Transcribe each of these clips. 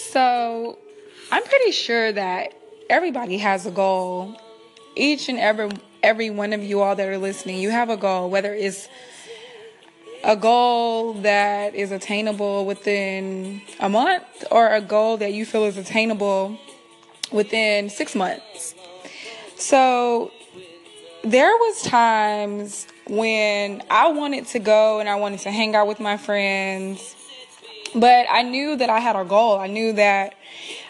So, I'm pretty sure that everybody has a goal. Each and every every one of you all that are listening, you have a goal, whether it's a goal that is attainable within a month or a goal that you feel is attainable within 6 months. So, there was times when I wanted to go and I wanted to hang out with my friends, but I knew that I had a goal. I knew that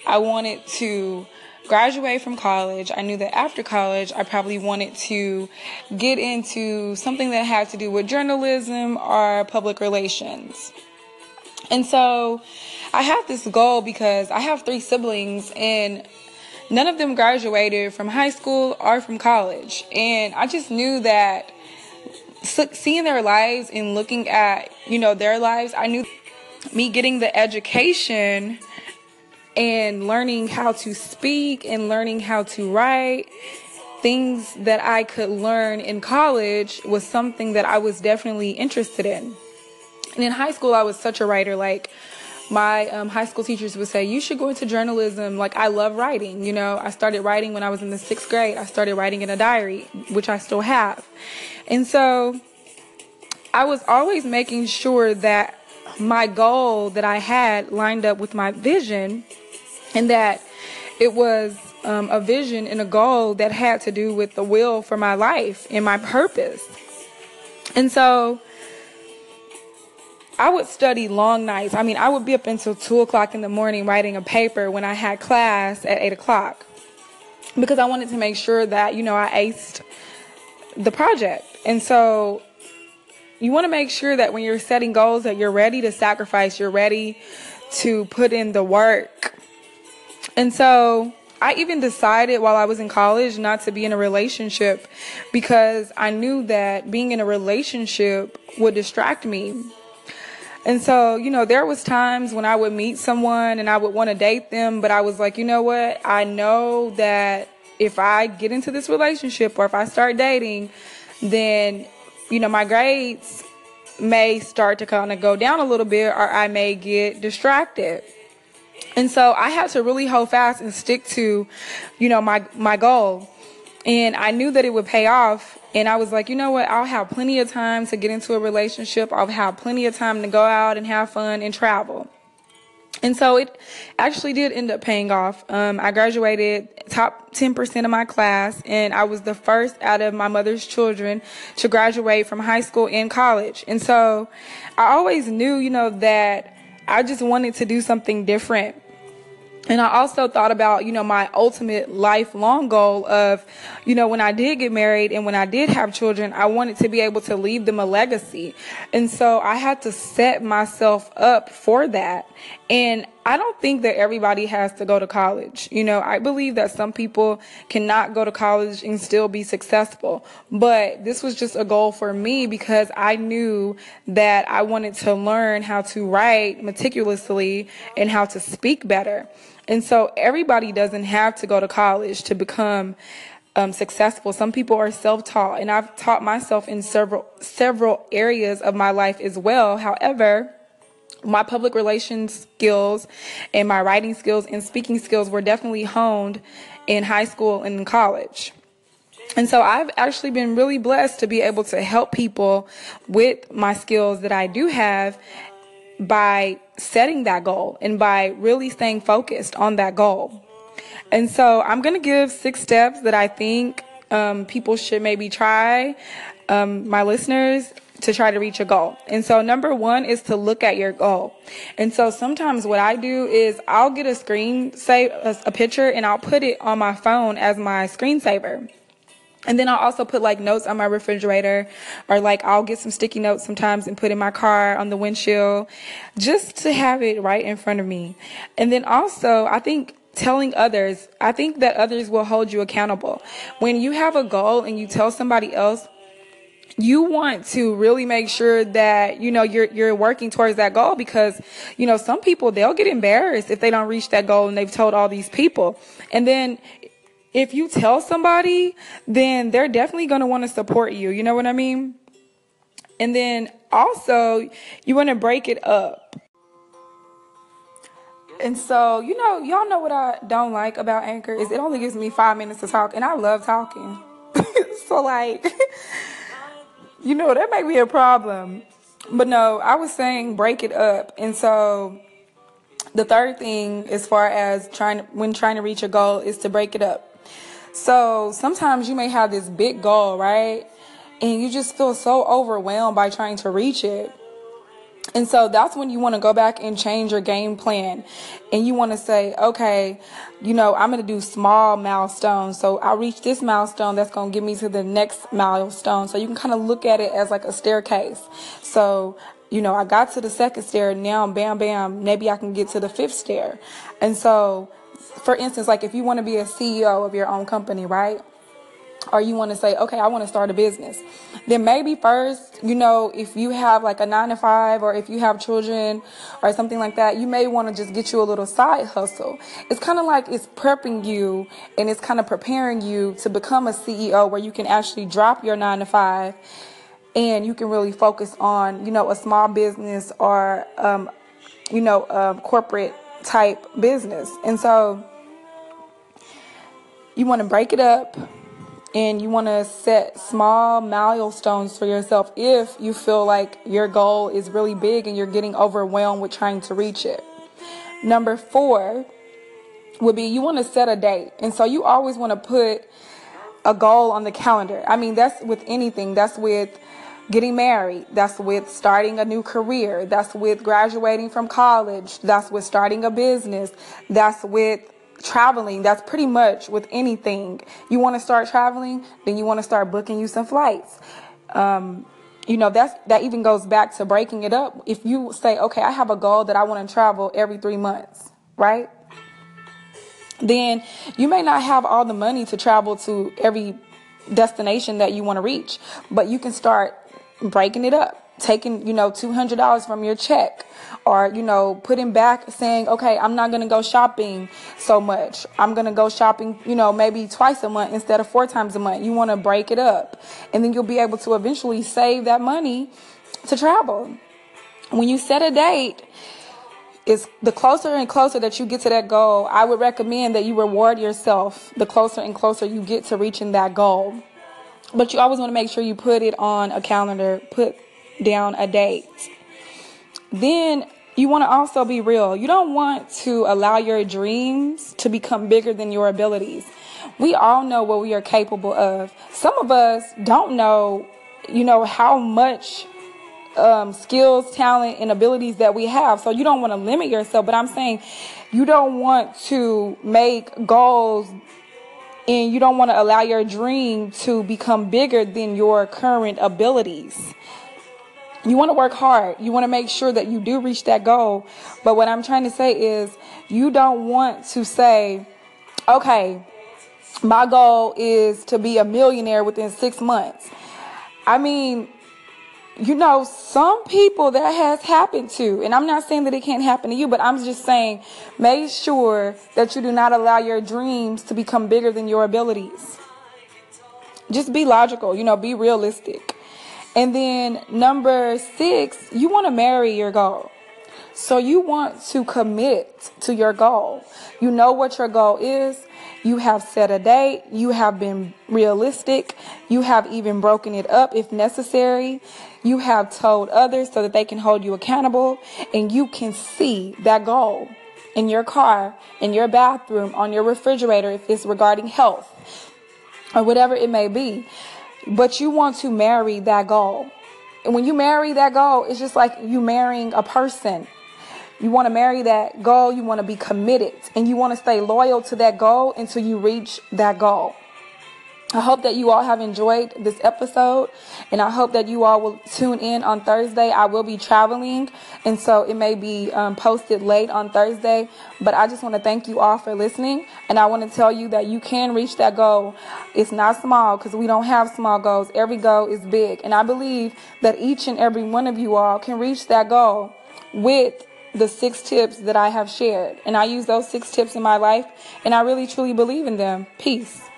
I wanted to graduate from college. I knew that after college, I probably wanted to get into something that had to do with journalism or public relations. And so I had this goal because I have three siblings and none of them graduated from high school or from college. And I just knew that seeing their lives and looking at, you know, their lives, I knew me getting the education and learning how to speak and learning how to write things that I could learn in college was something that I was definitely interested in. And in high school, I was such a writer. Like, my um, high school teachers would say, You should go into journalism. Like, I love writing. You know, I started writing when I was in the sixth grade. I started writing in a diary, which I still have. And so I was always making sure that my goal that I had lined up with my vision and that it was um, a vision and a goal that had to do with the will for my life and my purpose. And so I would study long nights. I mean, I would be up until two o'clock in the morning writing a paper when I had class at eight o'clock because I wanted to make sure that, you know, I aced the project. And so you want to make sure that when you're setting goals that you're ready to sacrifice, you're ready to put in the work. And so I even decided while I was in college not to be in a relationship because I knew that being in a relationship would distract me and so, you know, there was times when I would meet someone and I would want to date them, but I was like, you know what? I know that if I get into this relationship or if I start dating, then, you know, my grades may start to kind of go down a little bit or I may get distracted. And so I had to really hold fast and stick to, you know, my my goal. And I knew that it would pay off and I was like, you know what? I'll have plenty of time to get into a relationship. I'll have plenty of time to go out and have fun and travel. And so it actually did end up paying off. Um, I graduated top 10% of my class, and I was the first out of my mother's children to graduate from high school and college. And so I always knew, you know, that I just wanted to do something different. And I also thought about, you know, my ultimate lifelong goal of, you know, when I did get married and when I did have children, I wanted to be able to leave them a legacy. And so I had to set myself up for that. And I don't think that everybody has to go to college. You know, I believe that some people cannot go to college and still be successful. But this was just a goal for me because I knew that I wanted to learn how to write meticulously and how to speak better. And so everybody doesn't have to go to college to become um, successful. Some people are self-taught, and I've taught myself in several several areas of my life as well. However, my public relations skills and my writing skills and speaking skills were definitely honed in high school and in college. And so I've actually been really blessed to be able to help people with my skills that I do have by setting that goal and by really staying focused on that goal. And so I'm going to give six steps that I think um, people should maybe try, um, my listeners, to try to reach a goal. And so number one is to look at your goal. And so sometimes what I do is I'll get a screen say a, a picture and I'll put it on my phone as my screensaver. And then I'll also put like notes on my refrigerator or like I'll get some sticky notes sometimes and put in my car on the windshield just to have it right in front of me. And then also I think telling others, I think that others will hold you accountable. When you have a goal and you tell somebody else, you want to really make sure that you know you're you're working towards that goal because you know some people they'll get embarrassed if they don't reach that goal and they've told all these people and then if you tell somebody, then they're definitely going to want to support you. You know what I mean? And then also, you want to break it up. And so, you know, y'all know what I don't like about Anchor is it only gives me five minutes to talk, and I love talking. so, like, you know, that might be a problem. But no, I was saying break it up. And so, the third thing, as far as trying when trying to reach a goal, is to break it up. So sometimes you may have this big goal, right? And you just feel so overwhelmed by trying to reach it. And so that's when you want to go back and change your game plan. And you want to say, okay, you know, I'm going to do small milestones. So I reach this milestone that's going to get me to the next milestone. So you can kind of look at it as like a staircase. So, you know, I got to the second stair. Now, bam, bam, maybe I can get to the fifth stair. And so, for instance, like if you want to be a CEO of your own company, right? Or you want to say, okay, I want to start a business, then maybe first, you know, if you have like a nine to five or if you have children or something like that, you may want to just get you a little side hustle. It's kind of like it's prepping you and it's kind of preparing you to become a CEO where you can actually drop your nine to five and you can really focus on, you know, a small business or, um, you know, a corporate type business. And so you want to break it up and you want to set small milestones for yourself if you feel like your goal is really big and you're getting overwhelmed with trying to reach it. Number four would be you want to set a date. And so you always want to put a goal on the calendar. I mean, that's with anything. That's with getting married. That's with starting a new career. That's with graduating from college. That's with starting a business. That's with traveling, that's pretty much with anything. You want to start traveling, then you want to start booking you some flights. Um, you know, that's, that even goes back to breaking it up. If you say, okay, I have a goal that I want to travel every three months, right? Then you may not have all the money to travel to every destination that you want to reach, but you can start breaking it up taking, you know, $200 from your check or, you know, putting back saying, okay, I'm not going to go shopping so much. I'm going to go shopping, you know, maybe twice a month instead of four times a month. You want to break it up and then you'll be able to eventually save that money to travel. When you set a date, it's the closer and closer that you get to that goal, I would recommend that you reward yourself the closer and closer you get to reaching that goal. But you always want to make sure you put it on a calendar, put down a date. Then you want to also be real. You don't want to allow your dreams to become bigger than your abilities. We all know what we are capable of. Some of us don't know, you know, how much um, skills, talent, and abilities that we have. So you don't want to limit yourself. But I'm saying you don't want to make goals and you don't want to allow your dream to become bigger than your current abilities you want to work hard. You want to make sure that you do reach that goal. But what I'm trying to say is you don't want to say, okay, my goal is to be a millionaire within six months. I mean, you know, some people that has happened to, and I'm not saying that it can't happen to you, but I'm just saying make sure that you do not allow your dreams to become bigger than your abilities. Just be logical, you know, be realistic. And then number six, you want to marry your goal. So you want to commit to your goal. You know what your goal is. You have set a date. You have been realistic. You have even broken it up if necessary. You have told others so that they can hold you accountable and you can see that goal in your car, in your bathroom, on your refrigerator if it's regarding health or whatever it may be but you want to marry that goal. And when you marry that goal, it's just like you marrying a person. You want to marry that goal, you want to be committed, and you want to stay loyal to that goal until you reach that goal. I hope that you all have enjoyed this episode and I hope that you all will tune in on Thursday. I will be traveling and so it may be um, posted late on Thursday, but I just want to thank you all for listening and I want to tell you that you can reach that goal. It's not small because we don't have small goals. Every goal is big and I believe that each and every one of you all can reach that goal with the six tips that I have shared. And I use those six tips in my life and I really truly believe in them. Peace.